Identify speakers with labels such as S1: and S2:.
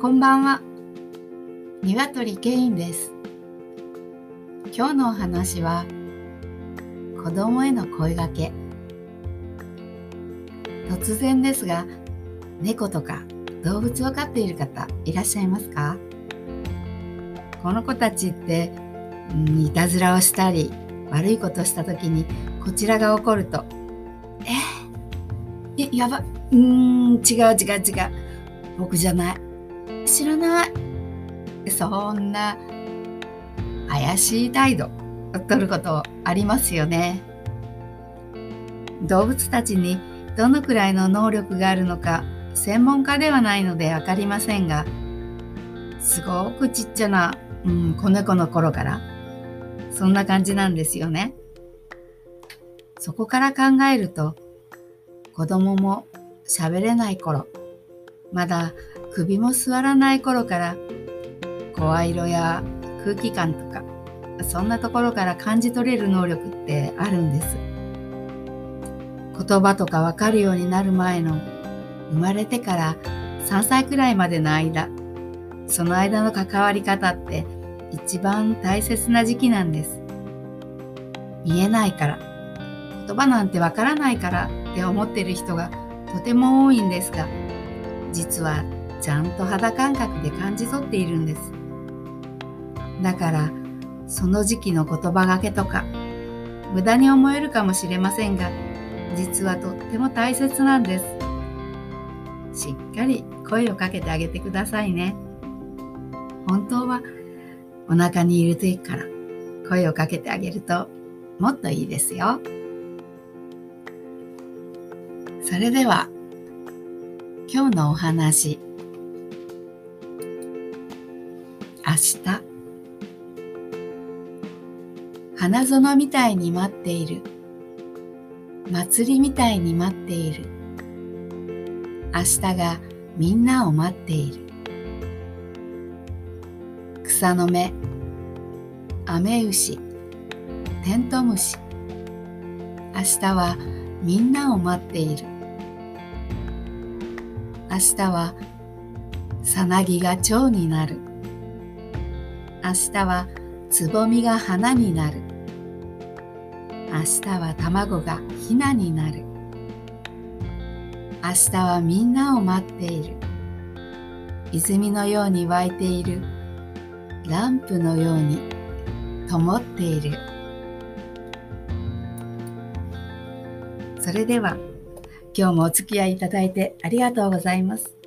S1: こんばんは。鶏ケインです。今日のお話は、子供への声掛け。突然ですが、猫とか動物を飼っている方いらっしゃいますか？この子たちって、うんいたずらをしたり、悪いことした時にこちらが怒ると、え、えやば、うーん、違う違う違う。僕じゃない。知らない。そんな怪しい態度を取ることありますよね。動物たちにどのくらいの能力があるのか専門家ではないのでわかりませんが、すごくちっちゃな、うん、子猫の頃からそんな感じなんですよね。そこから考えると子供も喋れない頃、まだ首も座らない頃から声色や空気感とかそんなところから感じ取れる能力ってあるんです。言葉とかわかるようになる前の生まれてから3歳くらいまでの間その間の関わり方って一番大切な時期なんです。見えないから言葉なんてわからないからって思ってる人がとても多いんですが実はちゃんと肌感覚で感じ取っているんです。だから、その時期の言葉がけとか、無駄に思えるかもしれませんが、実はとっても大切なんです。しっかり声をかけてあげてくださいね。本当はお腹にいる時から声をかけてあげるともっといいですよ。それでは今日のお話花園みたいに待っている。祭りみたいに待っている。明日がみんなを待っている。草の芽。アメウシテントムシ。明日はみんなを待っている。明日はさなぎが蝶になる。明日はつぼみが花になる。明日は卵がひなになる。明日はみんなを待っている。泉のように湧いている。ランプのように灯っている。それでは今日もお付き合いいただいてありがとうございます。